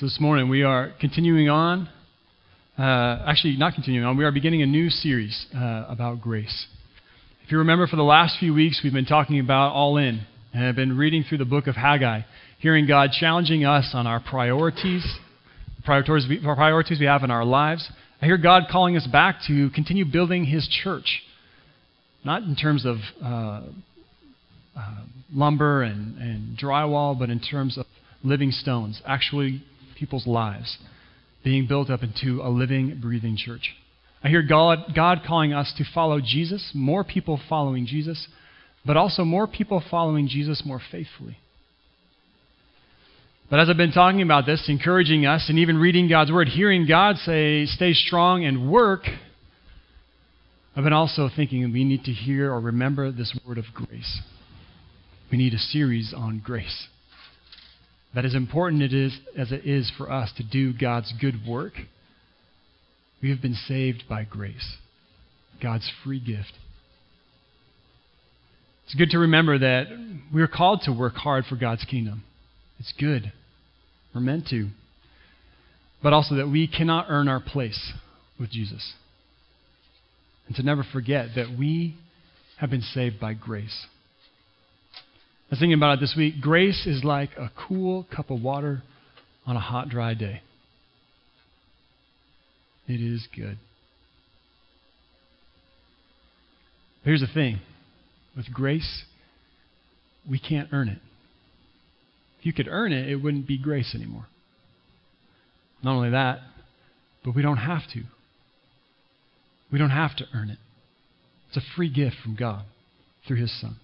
So this morning we are continuing on. Uh, actually, not continuing on. We are beginning a new series uh, about grace. If you remember, for the last few weeks we've been talking about all in, and have been reading through the book of Haggai, hearing God challenging us on our priorities, priorities we, priorities we have in our lives. I hear God calling us back to continue building His church, not in terms of uh, uh, lumber and, and drywall, but in terms of living stones, actually people's lives being built up into a living, breathing church. I hear God, God calling us to follow Jesus, more people following Jesus, but also more people following Jesus more faithfully. But as I've been talking about this, encouraging us, and even reading God's word, hearing God say, stay strong and work, I've been also thinking we need to hear or remember this word of grace. We need a series on grace. That as important it is as it is for us to do God's good work, we have been saved by grace, God's free gift. It's good to remember that we are called to work hard for God's kingdom. It's good. We're meant to. But also that we cannot earn our place with Jesus. And to never forget that we have been saved by grace. I was thinking about it this week. Grace is like a cool cup of water on a hot, dry day. It is good. Here's the thing with grace, we can't earn it. If you could earn it, it wouldn't be grace anymore. Not only that, but we don't have to. We don't have to earn it. It's a free gift from God through His Son.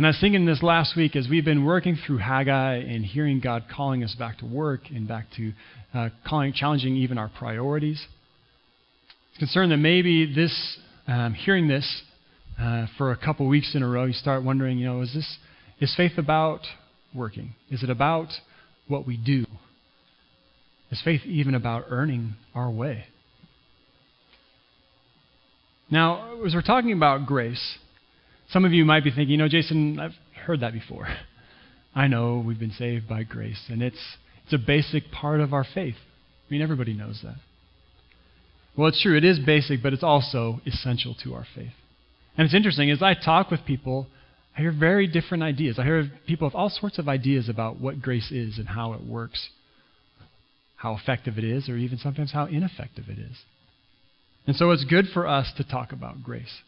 And I was thinking this last week as we've been working through Haggai and hearing God calling us back to work and back to uh, calling, challenging even our priorities. It's concerned that maybe this, um, hearing this uh, for a couple weeks in a row, you start wondering, you know, is this is faith about working? Is it about what we do? Is faith even about earning our way? Now, as we're talking about grace, some of you might be thinking, you know, Jason, I've heard that before. I know we've been saved by grace, and it's, it's a basic part of our faith. I mean, everybody knows that. Well, it's true, it is basic, but it's also essential to our faith. And it's interesting, as I talk with people, I hear very different ideas. I hear people with all sorts of ideas about what grace is and how it works, how effective it is, or even sometimes how ineffective it is. And so it's good for us to talk about grace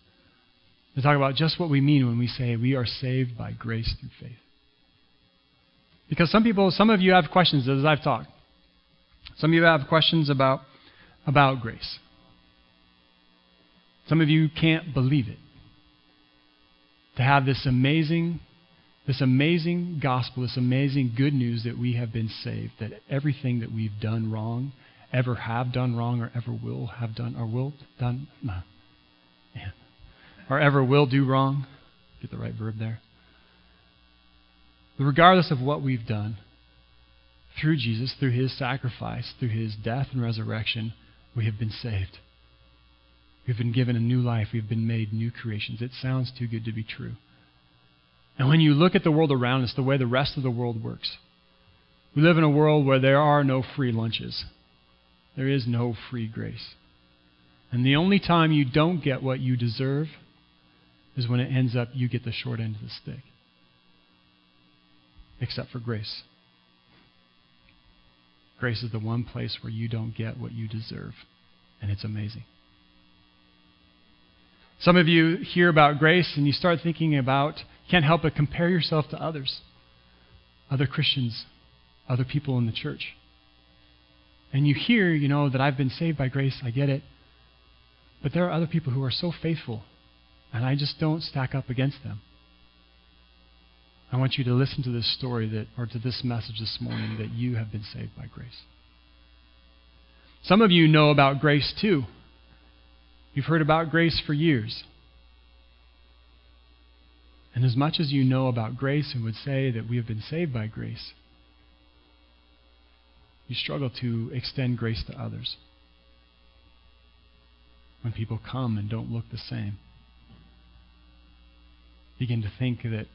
to talk about just what we mean when we say we are saved by grace through faith. Because some people, some of you have questions as I've talked. Some of you have questions about, about grace. Some of you can't believe it. To have this amazing, this amazing gospel, this amazing good news that we have been saved, that everything that we've done wrong, ever have done wrong, or ever will have done, or will done, or ever will do wrong. Get the right verb there. But regardless of what we've done, through Jesus, through his sacrifice, through his death and resurrection, we have been saved. We've been given a new life. We've been made new creations. It sounds too good to be true. And when you look at the world around us, the way the rest of the world works, we live in a world where there are no free lunches. There is no free grace. And the only time you don't get what you deserve is when it ends up you get the short end of the stick. Except for grace. Grace is the one place where you don't get what you deserve, and it's amazing. Some of you hear about grace and you start thinking about, can't help but compare yourself to others, other Christians, other people in the church. And you hear, you know, that I've been saved by grace, I get it. But there are other people who are so faithful and I just don't stack up against them. I want you to listen to this story that, or to this message this morning that you have been saved by grace. Some of you know about grace too. You've heard about grace for years. And as much as you know about grace and would say that we have been saved by grace, you struggle to extend grace to others when people come and don't look the same begin to think that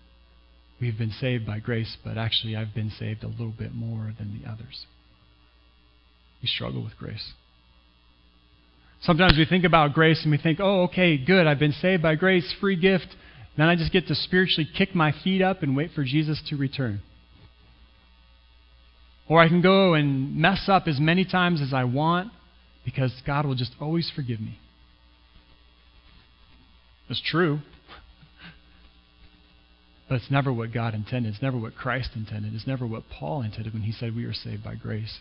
we've been saved by grace, but actually I've been saved a little bit more than the others. We struggle with grace. Sometimes we think about grace and we think, oh, okay, good, I've been saved by grace, free gift. Then I just get to spiritually kick my feet up and wait for Jesus to return. Or I can go and mess up as many times as I want because God will just always forgive me. It's true. But it's never what God intended. It's never what Christ intended. It's never what Paul intended when he said we are saved by grace.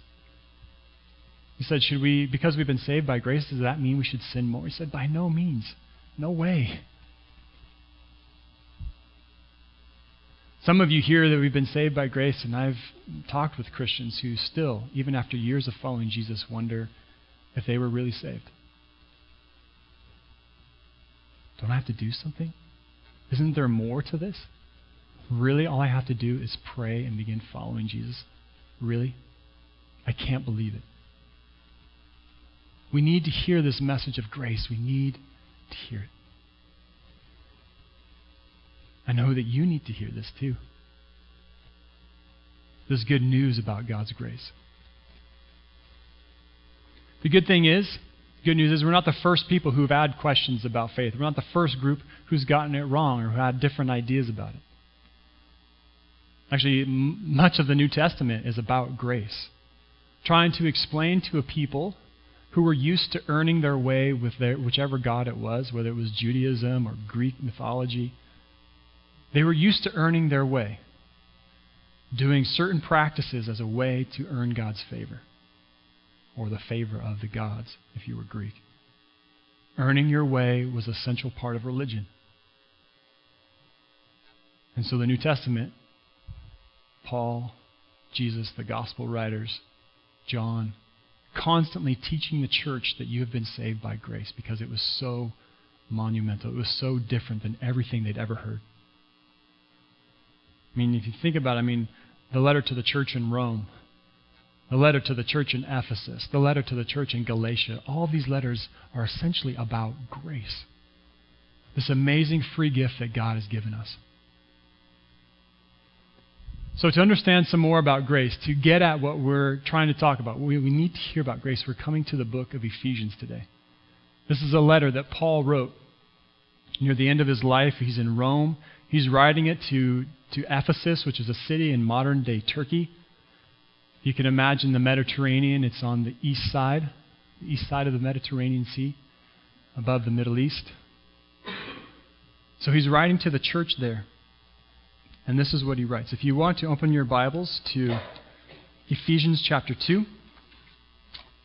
He said, Should we, because we've been saved by grace, does that mean we should sin more? He said, By no means. No way. Some of you hear that we've been saved by grace, and I've talked with Christians who still, even after years of following Jesus, wonder if they were really saved. Don't I have to do something? Isn't there more to this? Really, all I have to do is pray and begin following Jesus? Really? I can't believe it. We need to hear this message of grace. We need to hear it. I know that you need to hear this too. This good news about God's grace. The good thing is, good news is we're not the first people who've had questions about faith. We're not the first group who's gotten it wrong or who had different ideas about it. Actually, m- much of the New Testament is about grace. Trying to explain to a people who were used to earning their way with their, whichever God it was, whether it was Judaism or Greek mythology, they were used to earning their way, doing certain practices as a way to earn God's favor, or the favor of the gods, if you were Greek. Earning your way was a central part of religion. And so the New Testament, Paul, Jesus, the gospel writers, John, constantly teaching the church that you have been saved by grace because it was so monumental. It was so different than everything they'd ever heard. I mean, if you think about it, I mean, the letter to the church in Rome, the letter to the church in Ephesus, the letter to the church in Galatia, all these letters are essentially about grace. This amazing free gift that God has given us. So, to understand some more about grace, to get at what we're trying to talk about, we, we need to hear about grace. We're coming to the book of Ephesians today. This is a letter that Paul wrote near the end of his life. He's in Rome. He's writing it to, to Ephesus, which is a city in modern day Turkey. You can imagine the Mediterranean. It's on the east side, the east side of the Mediterranean Sea, above the Middle East. So he's writing to the church there. And this is what he writes. If you want to open your Bibles to Ephesians chapter 2,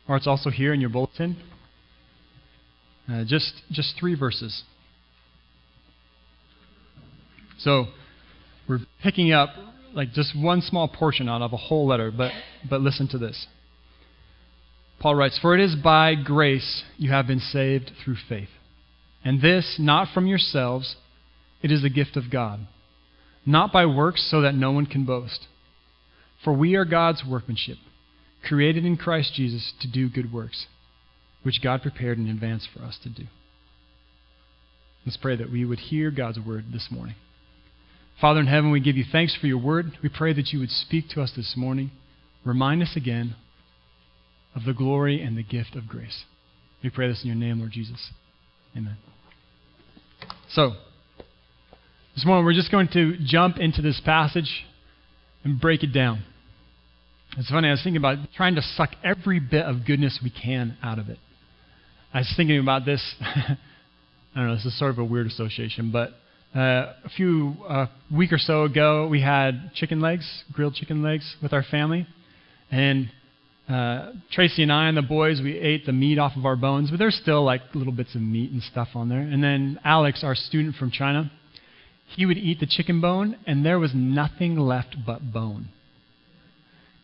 or it's also here in your bulletin, uh, just, just three verses. So we're picking up like just one small portion out of a whole letter, but, but listen to this. Paul writes, For it is by grace you have been saved through faith. And this not from yourselves, it is a gift of God not by works, so that no one can boast. For we are God's workmanship, created in Christ Jesus to do good works, which God prepared in advance for us to do. Let's pray that we would hear God's word this morning. Father in heaven, we give you thanks for your word. We pray that you would speak to us this morning. Remind us again of the glory and the gift of grace. We pray this in your name, Lord Jesus. Amen. So, this morning, we're just going to jump into this passage and break it down. It's funny, I was thinking about trying to suck every bit of goodness we can out of it. I was thinking about this. I don't know, this is sort of a weird association, but uh, a few uh, week or so ago, we had chicken legs, grilled chicken legs, with our family, and uh, Tracy and I and the boys, we ate the meat off of our bones, but there's still like little bits of meat and stuff on there. And then Alex, our student from China, he would eat the chicken bone, and there was nothing left but bone.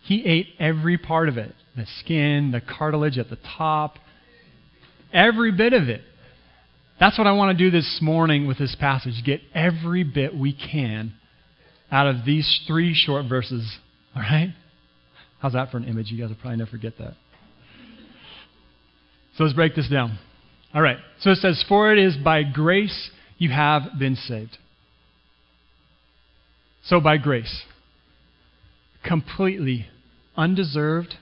He ate every part of it the skin, the cartilage at the top, every bit of it. That's what I want to do this morning with this passage get every bit we can out of these three short verses. All right? How's that for an image? You guys will probably never forget that. So let's break this down. All right. So it says, For it is by grace you have been saved. So, by grace, completely undeserved,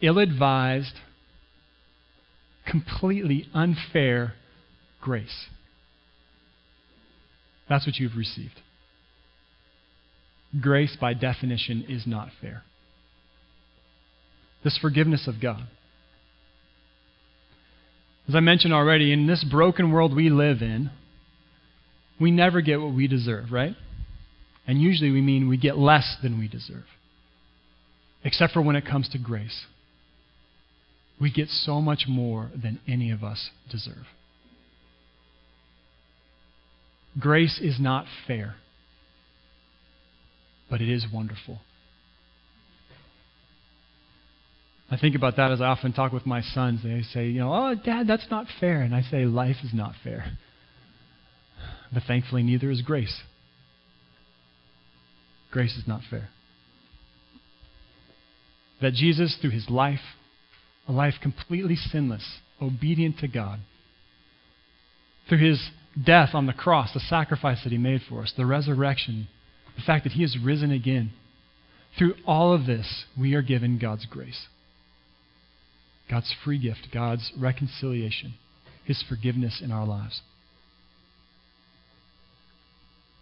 ill advised, completely unfair grace. That's what you've received. Grace, by definition, is not fair. This forgiveness of God. As I mentioned already, in this broken world we live in, we never get what we deserve, right? And usually we mean we get less than we deserve. Except for when it comes to grace. We get so much more than any of us deserve. Grace is not fair, but it is wonderful. I think about that as I often talk with my sons. They say, you know, oh, Dad, that's not fair. And I say, life is not fair. But thankfully, neither is grace. Grace is not fair. That Jesus, through his life, a life completely sinless, obedient to God, through his death on the cross, the sacrifice that he made for us, the resurrection, the fact that he has risen again, through all of this, we are given God's grace. God's free gift, God's reconciliation, his forgiveness in our lives.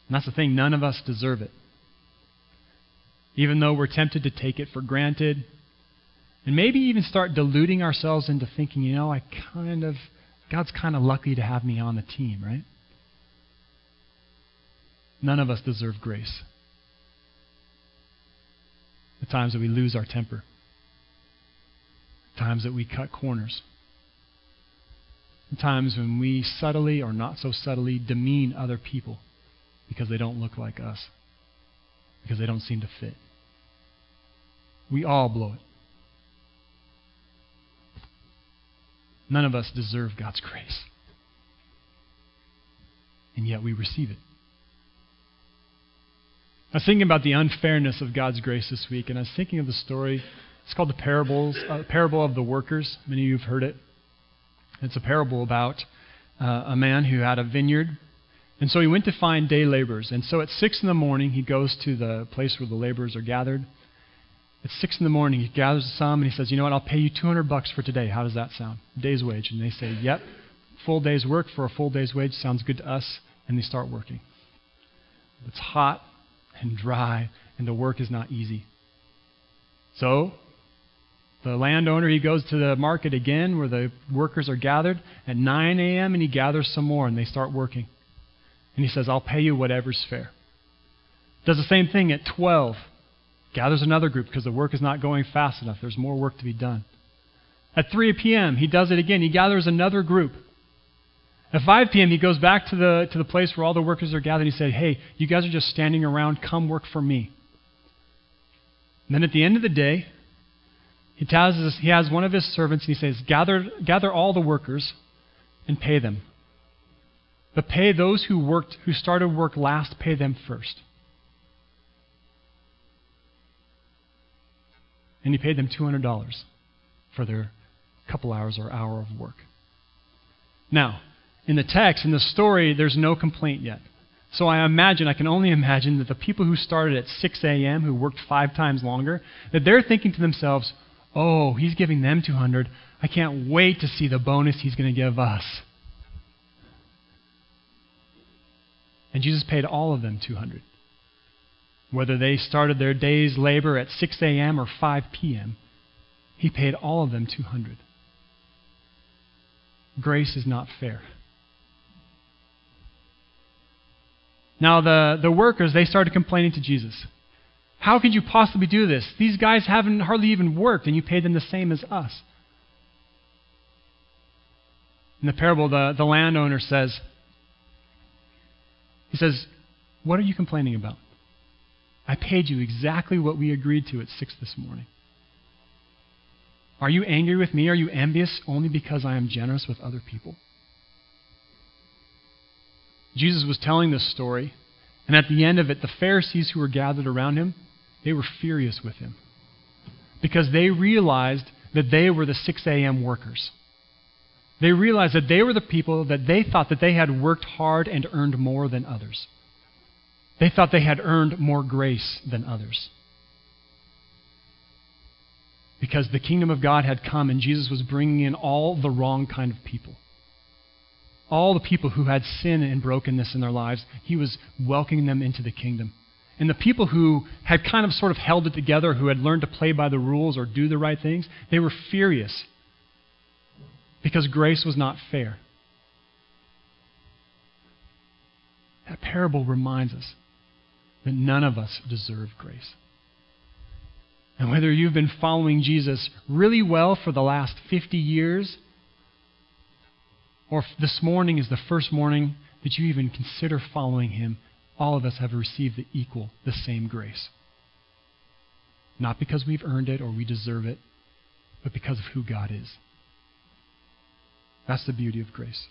And that's the thing, none of us deserve it. Even though we're tempted to take it for granted, and maybe even start deluding ourselves into thinking, you know, I kind of, God's kind of lucky to have me on the team, right? None of us deserve grace. The times that we lose our temper, the times that we cut corners, the times when we subtly or not so subtly demean other people because they don't look like us, because they don't seem to fit. We all blow it. None of us deserve God's grace. And yet we receive it. I was thinking about the unfairness of God's grace this week, and I was thinking of the story. It's called the parables, uh, parable of the workers. Many of you have heard it. It's a parable about uh, a man who had a vineyard, and so he went to find day laborers. And so at six in the morning, he goes to the place where the laborers are gathered. At six in the morning, he gathers some and he says, "You know what? I'll pay you 200 bucks for today. How does that sound? Day's wage." And they say, "Yep, full day's work for a full day's wage sounds good to us." And they start working. It's hot and dry, and the work is not easy. So, the landowner, he goes to the market again where the workers are gathered at 9 a.m., and he gathers some more, and they start working. And he says, I'll pay you whatever's fair. Does the same thing at 12. Gathers another group because the work is not going fast enough. There's more work to be done. At 3 p.m., he does it again. He gathers another group. At 5 p.m., he goes back to the, to the place where all the workers are gathered. He said, Hey, you guys are just standing around. Come work for me. And then at the end of the day, he, tells us, he has one of his servants and he says, gather, gather all the workers and pay them. But pay those who worked, who started work last, pay them first. And he paid them $200 for their couple hours or hour of work. Now, in the text, in the story, there's no complaint yet. So I imagine, I can only imagine that the people who started at 6 a.m., who worked five times longer, that they're thinking to themselves, oh, he's giving them 200. I can't wait to see the bonus he's going to give us. And Jesus paid all of them 200. Whether they started their day's labor at 6 a.m. or 5 p.m., he paid all of them 200. Grace is not fair. Now, the, the workers, they started complaining to Jesus. How could you possibly do this? These guys haven't hardly even worked, and you paid them the same as us. In the parable, the, the landowner says, He says, What are you complaining about? I paid you exactly what we agreed to at 6 this morning. Are you angry with me? Are you envious only because I am generous with other people? Jesus was telling this story, and at the end of it, the Pharisees who were gathered around him, they were furious with him because they realized that they were the 6 a.m. workers. They realized that they were the people that they thought that they had worked hard and earned more than others. They thought they had earned more grace than others. Because the kingdom of God had come and Jesus was bringing in all the wrong kind of people. All the people who had sin and brokenness in their lives, he was welcoming them into the kingdom. And the people who had kind of sort of held it together, who had learned to play by the rules or do the right things, they were furious because grace was not fair. That parable reminds us that none of us deserve grace. And whether you've been following Jesus really well for the last 50 years, or this morning is the first morning that you even consider following him, all of us have received the equal, the same grace. Not because we've earned it or we deserve it, but because of who God is. That's the beauty of grace.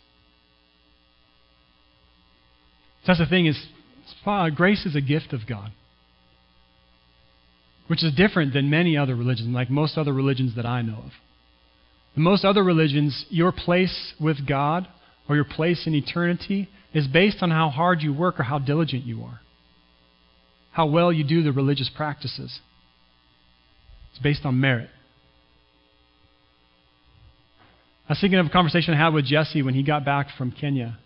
That's the thing is, grace is a gift of God, which is different than many other religions, like most other religions that I know of. In most other religions, your place with God or your place in eternity is based on how hard you work or how diligent you are, how well you do the religious practices. It's based on merit. I was thinking of a conversation I had with Jesse when he got back from Kenya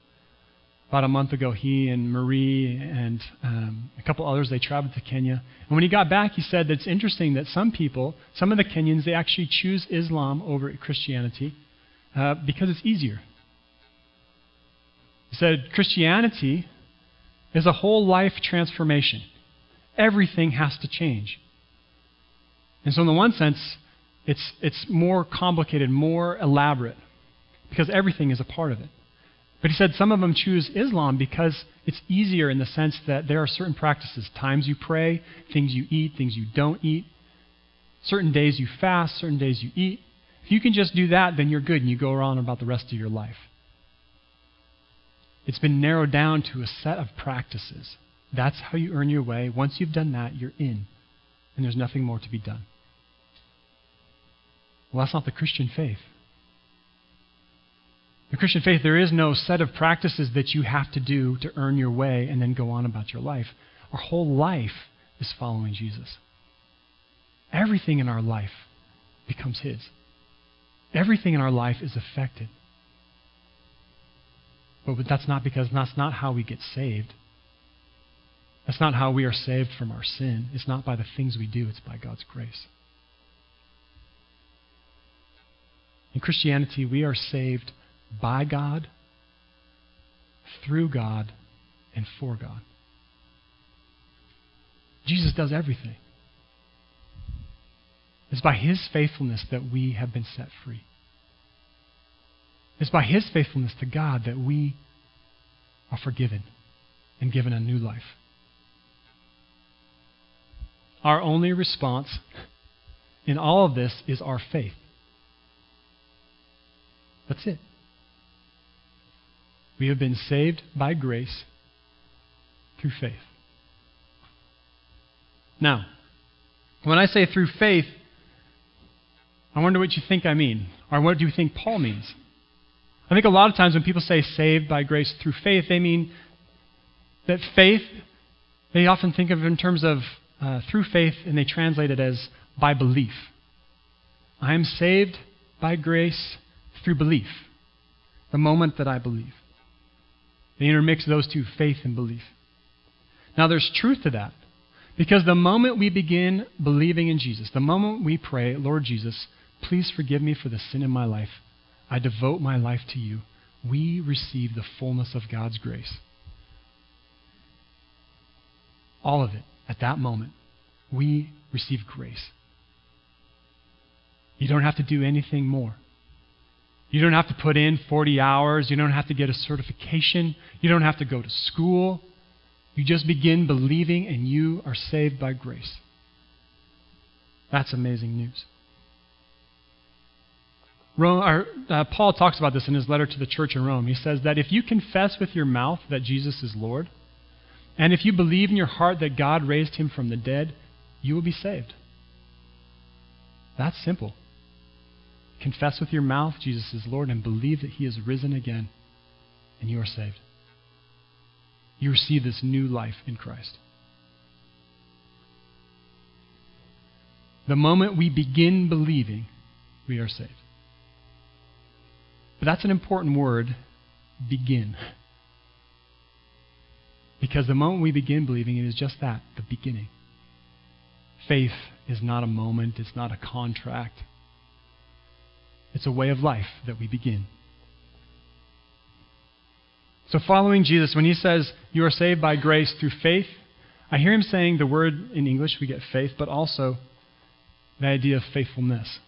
about a month ago. He and Marie and um, a couple others they traveled to Kenya, and when he got back, he said that it's interesting that some people, some of the Kenyans, they actually choose Islam over Christianity uh, because it's easier. He said Christianity is a whole life transformation. Everything has to change. And so, in the one sense, it's, it's more complicated, more elaborate, because everything is a part of it. But he said some of them choose Islam because it's easier in the sense that there are certain practices times you pray, things you eat, things you don't eat, certain days you fast, certain days you eat. If you can just do that, then you're good and you go on about the rest of your life. It's been narrowed down to a set of practices. That's how you earn your way. Once you've done that, you're in. And there's nothing more to be done. Well, that's not the Christian faith. The Christian faith, there is no set of practices that you have to do to earn your way and then go on about your life. Our whole life is following Jesus. Everything in our life becomes His. Everything in our life is affected but that's not because that's not how we get saved. That's not how we are saved from our sin. It's not by the things we do, it's by God's grace. In Christianity, we are saved by God, through God, and for God. Jesus does everything. It's by his faithfulness that we have been set free. It's by His faithfulness to God that we are forgiven and given a new life. Our only response in all of this is our faith. That's it. We have been saved by grace through faith. Now, when I say through faith, I wonder what you think I mean, or what do you think Paul means? I think a lot of times when people say saved by grace through faith, they mean that faith, they often think of it in terms of uh, through faith, and they translate it as by belief. I am saved by grace through belief, the moment that I believe. They intermix those two, faith and belief. Now, there's truth to that. Because the moment we begin believing in Jesus, the moment we pray, Lord Jesus, please forgive me for the sin in my life, I devote my life to you, we receive the fullness of God's grace. All of it, at that moment, we receive grace. You don't have to do anything more. You don't have to put in 40 hours. You don't have to get a certification. You don't have to go to school. You just begin believing and you are saved by grace. That's amazing news. Rome, or, uh, Paul talks about this in his letter to the church in Rome. He says that if you confess with your mouth that Jesus is Lord, and if you believe in your heart that God raised him from the dead, you will be saved. That's simple. Confess with your mouth Jesus is Lord and believe that he is risen again, and you are saved. You receive this new life in Christ. The moment we begin believing, we are saved. But that's an important word begin. Because the moment we begin believing, it is just that the beginning. Faith is not a moment, it's not a contract. It's a way of life that we begin. So, following Jesus, when he says you are saved by grace through faith, I hear him saying the word in English, we get faith, but also the idea of faithfulness.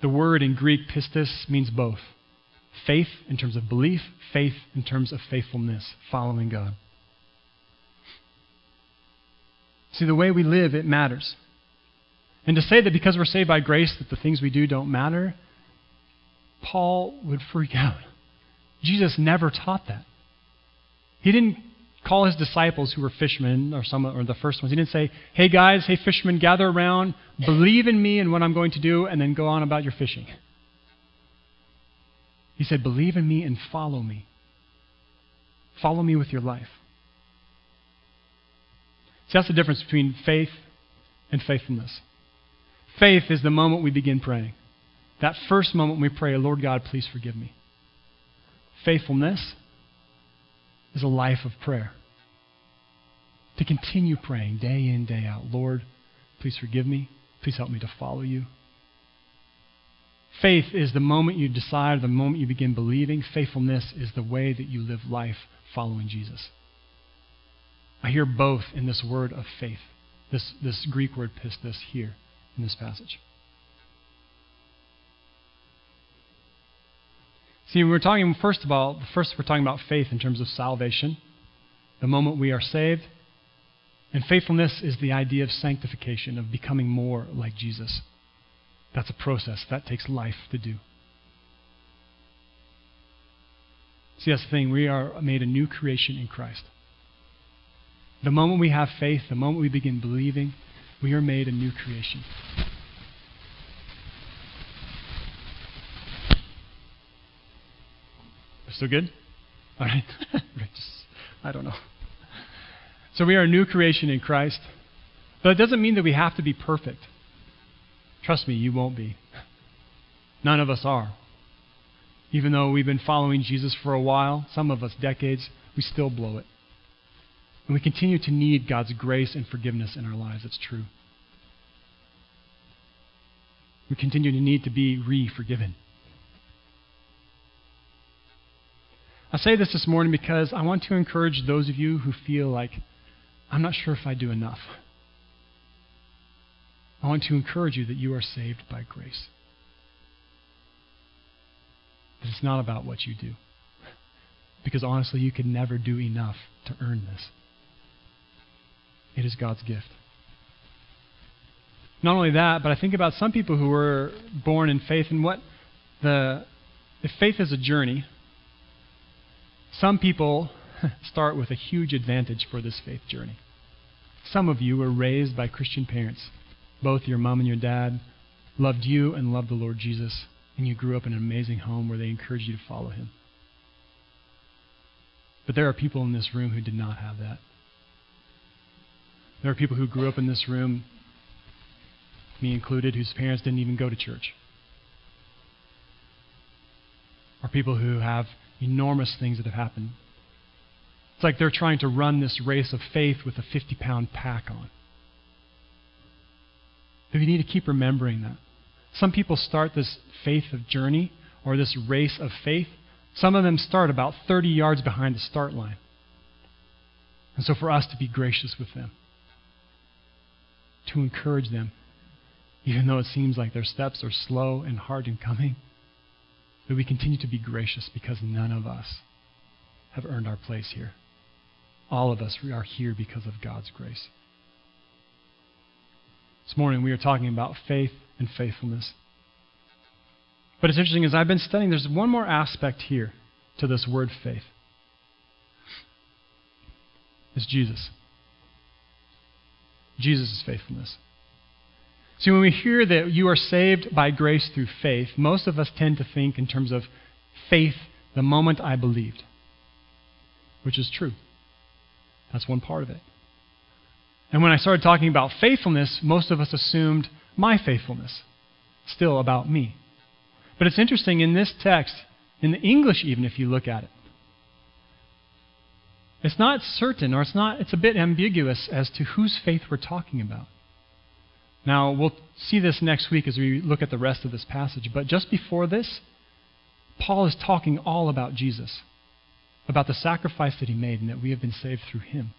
The word in Greek pistis means both faith in terms of belief, faith in terms of faithfulness, following God. See, the way we live, it matters. And to say that because we're saved by grace that the things we do don't matter, Paul would freak out. Jesus never taught that. He didn't call his disciples who were fishermen or some or the first ones. He didn't say, "Hey guys, hey fishermen, gather around, believe in me and what I'm going to do and then go on about your fishing." He said, "Believe in me and follow me. Follow me with your life." See, that's the difference between faith and faithfulness. Faith is the moment we begin praying. That first moment we pray, Lord God, please forgive me. Faithfulness is a life of prayer. To continue praying day in, day out. Lord, please forgive me. Please help me to follow you. Faith is the moment you decide, the moment you begin believing. Faithfulness is the way that you live life following Jesus. I hear both in this word of faith, this, this Greek word pistis here in this passage. See, we're talking, first of all, first we're talking about faith in terms of salvation, the moment we are saved. And faithfulness is the idea of sanctification, of becoming more like Jesus. That's a process. That takes life to do. See, that's the thing. We are made a new creation in Christ. The moment we have faith, the moment we begin believing, we are made a new creation. Still good? All right. I don't know. So we are a new creation in Christ. But it doesn't mean that we have to be perfect. Trust me, you won't be. None of us are. Even though we've been following Jesus for a while, some of us decades, we still blow it. And we continue to need God's grace and forgiveness in our lives. It's true. We continue to need to be re forgiven. I say this this morning because I want to encourage those of you who feel like, I'm not sure if I do enough. I want to encourage you that you are saved by grace. That it's not about what you do. Because honestly, you could never do enough to earn this. It is God's gift. Not only that, but I think about some people who were born in faith and what the if faith is a journey, some people start with a huge advantage for this faith journey. Some of you were raised by Christian parents. Both your mom and your dad loved you and loved the Lord Jesus, and you grew up in an amazing home where they encouraged you to follow him. But there are people in this room who did not have that. There are people who grew up in this room, me included, whose parents didn't even go to church. Or people who have enormous things that have happened. It's like they're trying to run this race of faith with a 50 pound pack on. But you need to keep remembering that. Some people start this faith of journey or this race of faith. Some of them start about 30 yards behind the start line. And so for us to be gracious with them, to encourage them, even though it seems like their steps are slow and hard in coming, that we continue to be gracious because none of us have earned our place here. All of us are here because of God's grace. This morning we are talking about faith and faithfulness. But it's interesting, as I've been studying, there's one more aspect here to this word faith. It's Jesus. Jesus' faithfulness. See, when we hear that you are saved by grace through faith, most of us tend to think in terms of faith the moment I believed. which is true. That's one part of it. And when I started talking about faithfulness, most of us assumed my faithfulness, still about me. But it's interesting in this text, in the English even if you look at it, it's not certain or it's not it's a bit ambiguous as to whose faith we're talking about. Now, we'll see this next week as we look at the rest of this passage, but just before this, Paul is talking all about Jesus, about the sacrifice that he made and that we have been saved through him.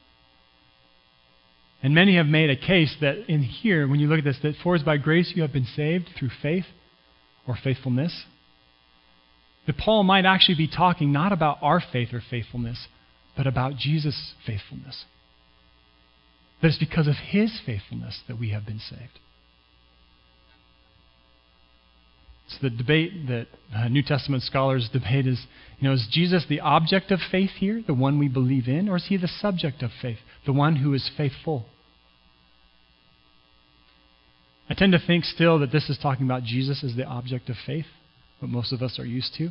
And many have made a case that in here, when you look at this, that for is by grace you have been saved through faith or faithfulness. That Paul might actually be talking not about our faith or faithfulness, but about Jesus' faithfulness. That it's because of his faithfulness that we have been saved. So the debate that uh, New Testament scholars debate is, you know, is Jesus the object of faith here, the one we believe in, or is he the subject of faith, the one who is faithful? I tend to think still that this is talking about Jesus as the object of faith, what most of us are used to.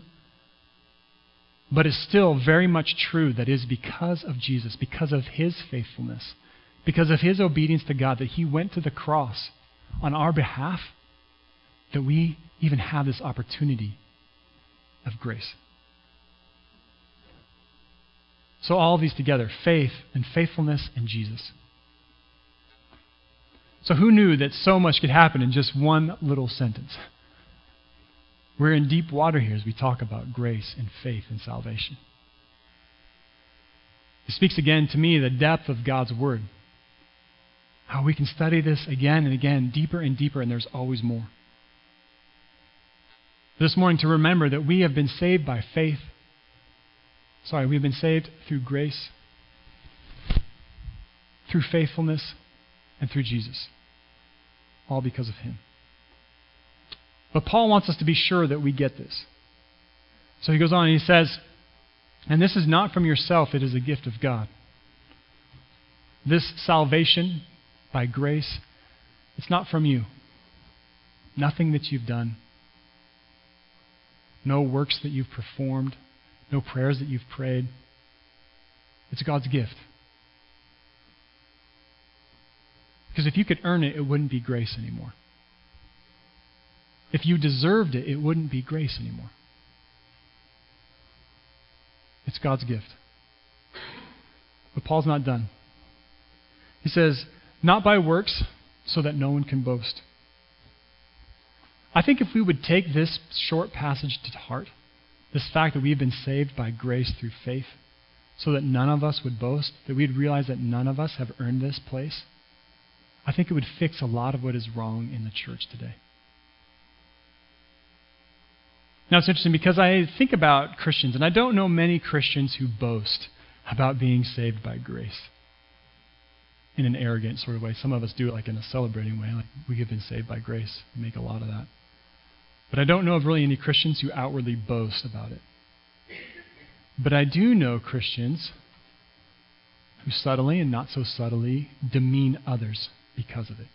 But it's still very much true that it is because of Jesus, because of his faithfulness, because of his obedience to God, that he went to the cross on our behalf, that we even have this opportunity of grace. So, all these together faith and faithfulness and Jesus. So, who knew that so much could happen in just one little sentence? We're in deep water here as we talk about grace and faith and salvation. It speaks again to me the depth of God's Word. How we can study this again and again, deeper and deeper, and there's always more this morning to remember that we have been saved by faith. Sorry, we've been saved through grace, through faithfulness, and through Jesus. All because of Him. But Paul wants us to be sure that we get this. So he goes on and he says, And this is not from yourself, it is a gift of God. This salvation by grace, it's not from you. Nothing that you've done no works that you've performed, no prayers that you've prayed. It's God's gift. Because if you could earn it, it wouldn't be grace anymore. If you deserved it, it wouldn't be grace anymore. It's God's gift. But Paul's not done. He says, Not by works, so that no one can boast. I think if we would take this short passage to heart, this fact that we've been saved by grace through faith, so that none of us would boast, that we'd realize that none of us have earned this place, I think it would fix a lot of what is wrong in the church today. Now, it's interesting because I think about Christians, and I don't know many Christians who boast about being saved by grace in an arrogant sort of way. Some of us do it like in a celebrating way, like we have been saved by grace. We make a lot of that. But I don't know of really any Christians who outwardly boast about it. But I do know Christians who subtly and not so subtly demean others because of it.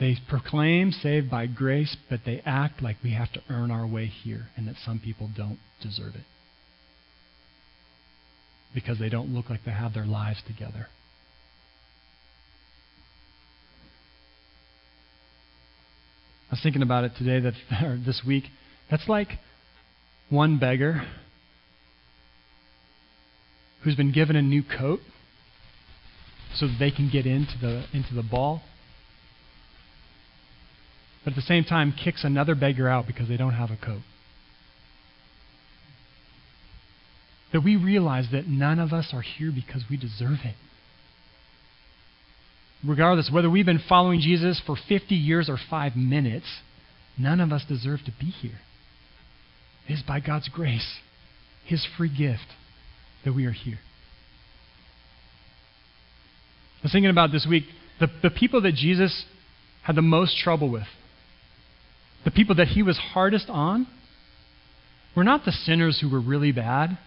They proclaim saved by grace, but they act like we have to earn our way here and that some people don't deserve it. Because they don't look like they have their lives together. I was thinking about it today, that or this week. That's like one beggar who's been given a new coat so that they can get into the into the ball. But at the same time kicks another beggar out because they don't have a coat. That we realize that none of us are here because we deserve it regardless whether we've been following Jesus for 50 years or five minutes, none of us deserve to be here. It is by God's grace, His free gift, that we are here. I was thinking about this week the, the people that Jesus had the most trouble with, the people that He was hardest on, were not the sinners who were really bad,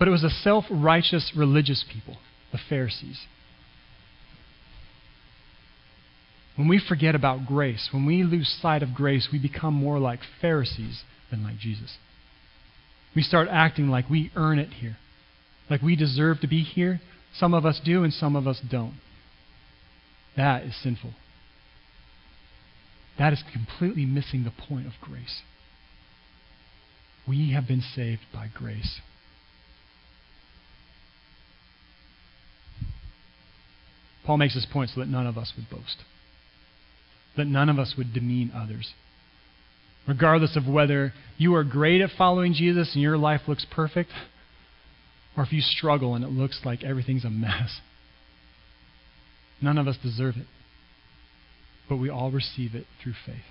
but it was a self righteous religious people, the Pharisees. When we forget about grace, when we lose sight of grace, we become more like Pharisees than like Jesus. We start acting like we earn it here, like we deserve to be here. Some of us do, and some of us don't. That is sinful. That is completely missing the point of grace. We have been saved by grace. Paul makes this point so that none of us would boast, that none of us would demean others. Regardless of whether you are great at following Jesus and your life looks perfect, or if you struggle and it looks like everything's a mess. None of us deserve it, but we all receive it through faith.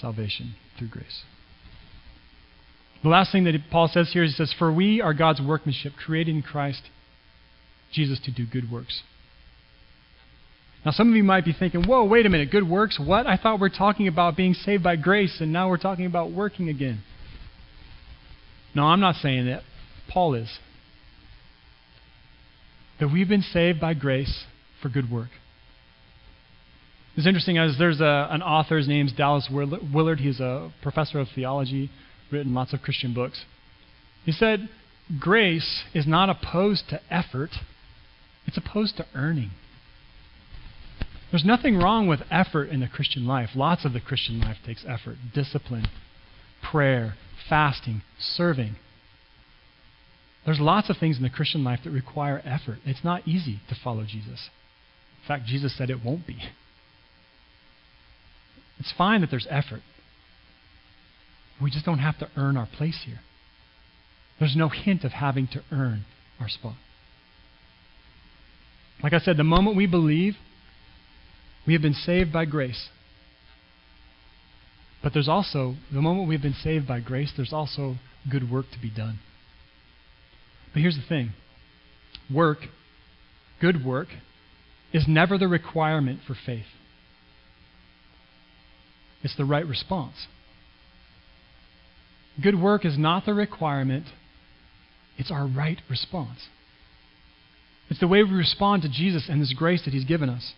Salvation through grace. The last thing that Paul says here is he says, For we are God's workmanship, created in Christ Jesus to do good works. Now, some of you might be thinking, whoa, wait a minute, good works? What? I thought we are talking about being saved by grace, and now we're talking about working again. No, I'm not saying that. Paul is. That we've been saved by grace for good work. It's interesting as there's a, an author, his name's Dallas Willard. He's a professor of theology, written lots of Christian books. He said, Grace is not opposed to effort, it's opposed to earning. There's nothing wrong with effort in the Christian life. Lots of the Christian life takes effort discipline, prayer, fasting, serving. There's lots of things in the Christian life that require effort. It's not easy to follow Jesus. In fact, Jesus said it won't be. It's fine that there's effort. We just don't have to earn our place here. There's no hint of having to earn our spot. Like I said, the moment we believe, we have been saved by grace. But there's also, the moment we've been saved by grace, there's also good work to be done. But here's the thing work, good work, is never the requirement for faith, it's the right response. Good work is not the requirement, it's our right response. It's the way we respond to Jesus and this grace that He's given us.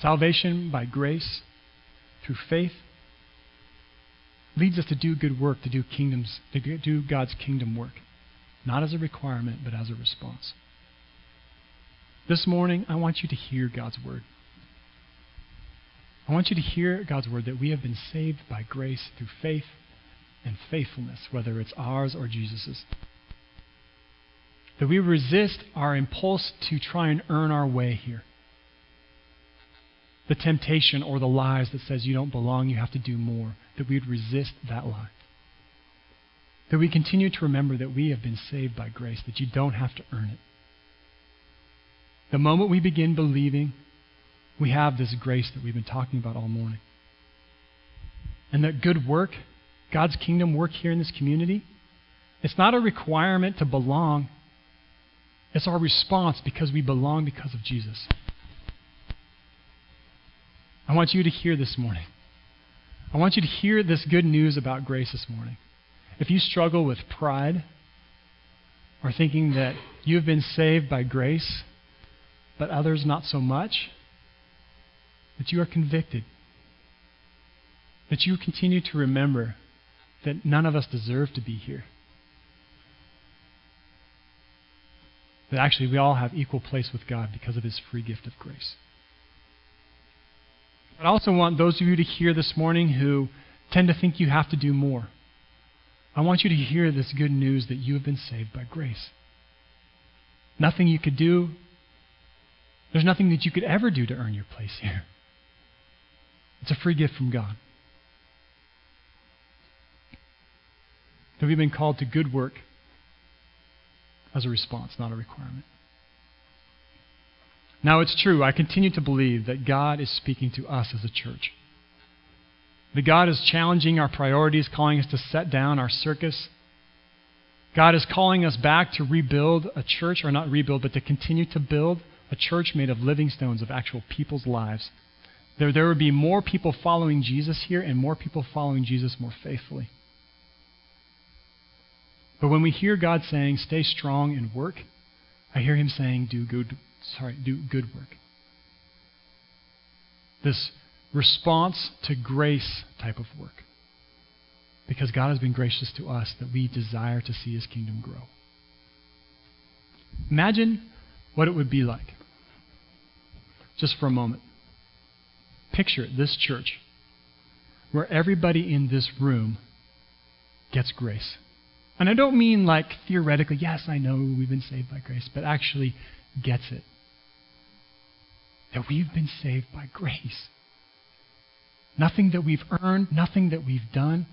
Salvation by grace through faith leads us to do good work, to do kingdoms, to do God's kingdom work, not as a requirement, but as a response. This morning, I want you to hear God's word. I want you to hear God's word that we have been saved by grace through faith and faithfulness, whether it's ours or Jesus's. That we resist our impulse to try and earn our way here the temptation or the lies that says you don't belong, you have to do more, that we would resist that lie. That we continue to remember that we have been saved by grace, that you don't have to earn it. The moment we begin believing, we have this grace that we've been talking about all morning. And that good work, God's kingdom work here in this community, it's not a requirement to belong. It's our response because we belong because of Jesus. I want you to hear this morning. I want you to hear this good news about grace this morning. If you struggle with pride or thinking that you have been saved by grace, but others not so much, that you are convicted. That you continue to remember that none of us deserve to be here. That actually we all have equal place with God because of his free gift of grace. I also want those of you to hear this morning who tend to think you have to do more. I want you to hear this good news that you have been saved by grace. Nothing you could do, there's nothing that you could ever do to earn your place here. It's a free gift from God. That we've been called to good work as a response, not a requirement. Now, it's true, I continue to believe that God is speaking to us as a church. That God is challenging our priorities, calling us to set down our circus. God is calling us back to rebuild a church, or not rebuild, but to continue to build a church made of living stones of actual people's lives. There, there would be more people following Jesus here and more people following Jesus more faithfully. But when we hear God saying, stay strong and work, I hear him saying, do good, sorry, do good work. This response to grace type of work. because God has been gracious to us that we desire to see his kingdom grow. Imagine what it would be like, just for a moment. Picture this church where everybody in this room gets grace. And I don't mean like theoretically, yes, I know we've been saved by grace, but actually gets it. That we've been saved by grace. Nothing that we've earned, nothing that we've done,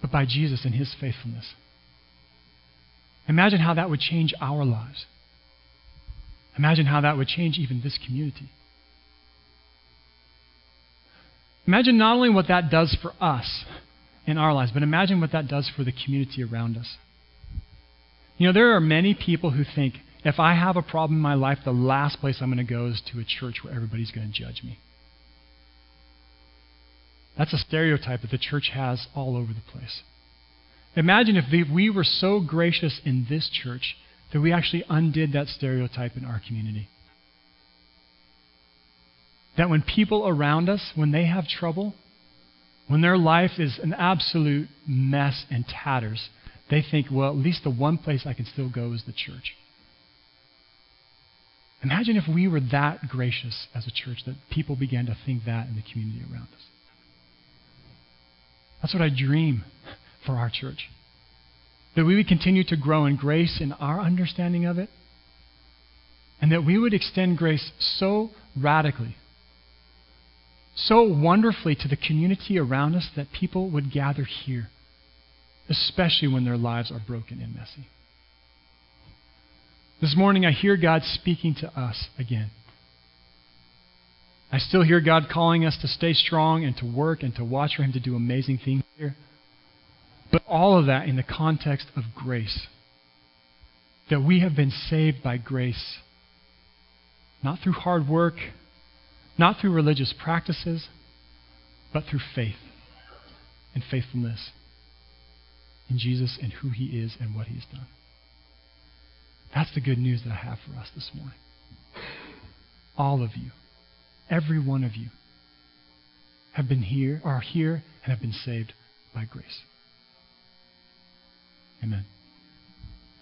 but by Jesus and his faithfulness. Imagine how that would change our lives. Imagine how that would change even this community. Imagine not only what that does for us in our lives, but imagine what that does for the community around us. You know, there are many people who think if I have a problem in my life, the last place I'm going to go is to a church where everybody's going to judge me. That's a stereotype that the church has all over the place. Imagine if we were so gracious in this church that we actually undid that stereotype in our community. That when people around us, when they have trouble, when their life is an absolute mess and tatters, they think, well, at least the one place I can still go is the church. Imagine if we were that gracious as a church that people began to think that in the community around us. That's what I dream for our church. That we would continue to grow in grace in our understanding of it, and that we would extend grace so radically, so wonderfully to the community around us that people would gather here, especially when their lives are broken and messy. This morning, I hear God speaking to us again. I still hear God calling us to stay strong and to work and to watch for Him to do amazing things here. But all of that in the context of grace. That we have been saved by grace. Not through hard work, not through religious practices, but through faith and faithfulness in Jesus and who He is and what He's done. That's the good news that I have for us this morning. All of you Every one of you have been here, are here, and have been saved by grace. Amen.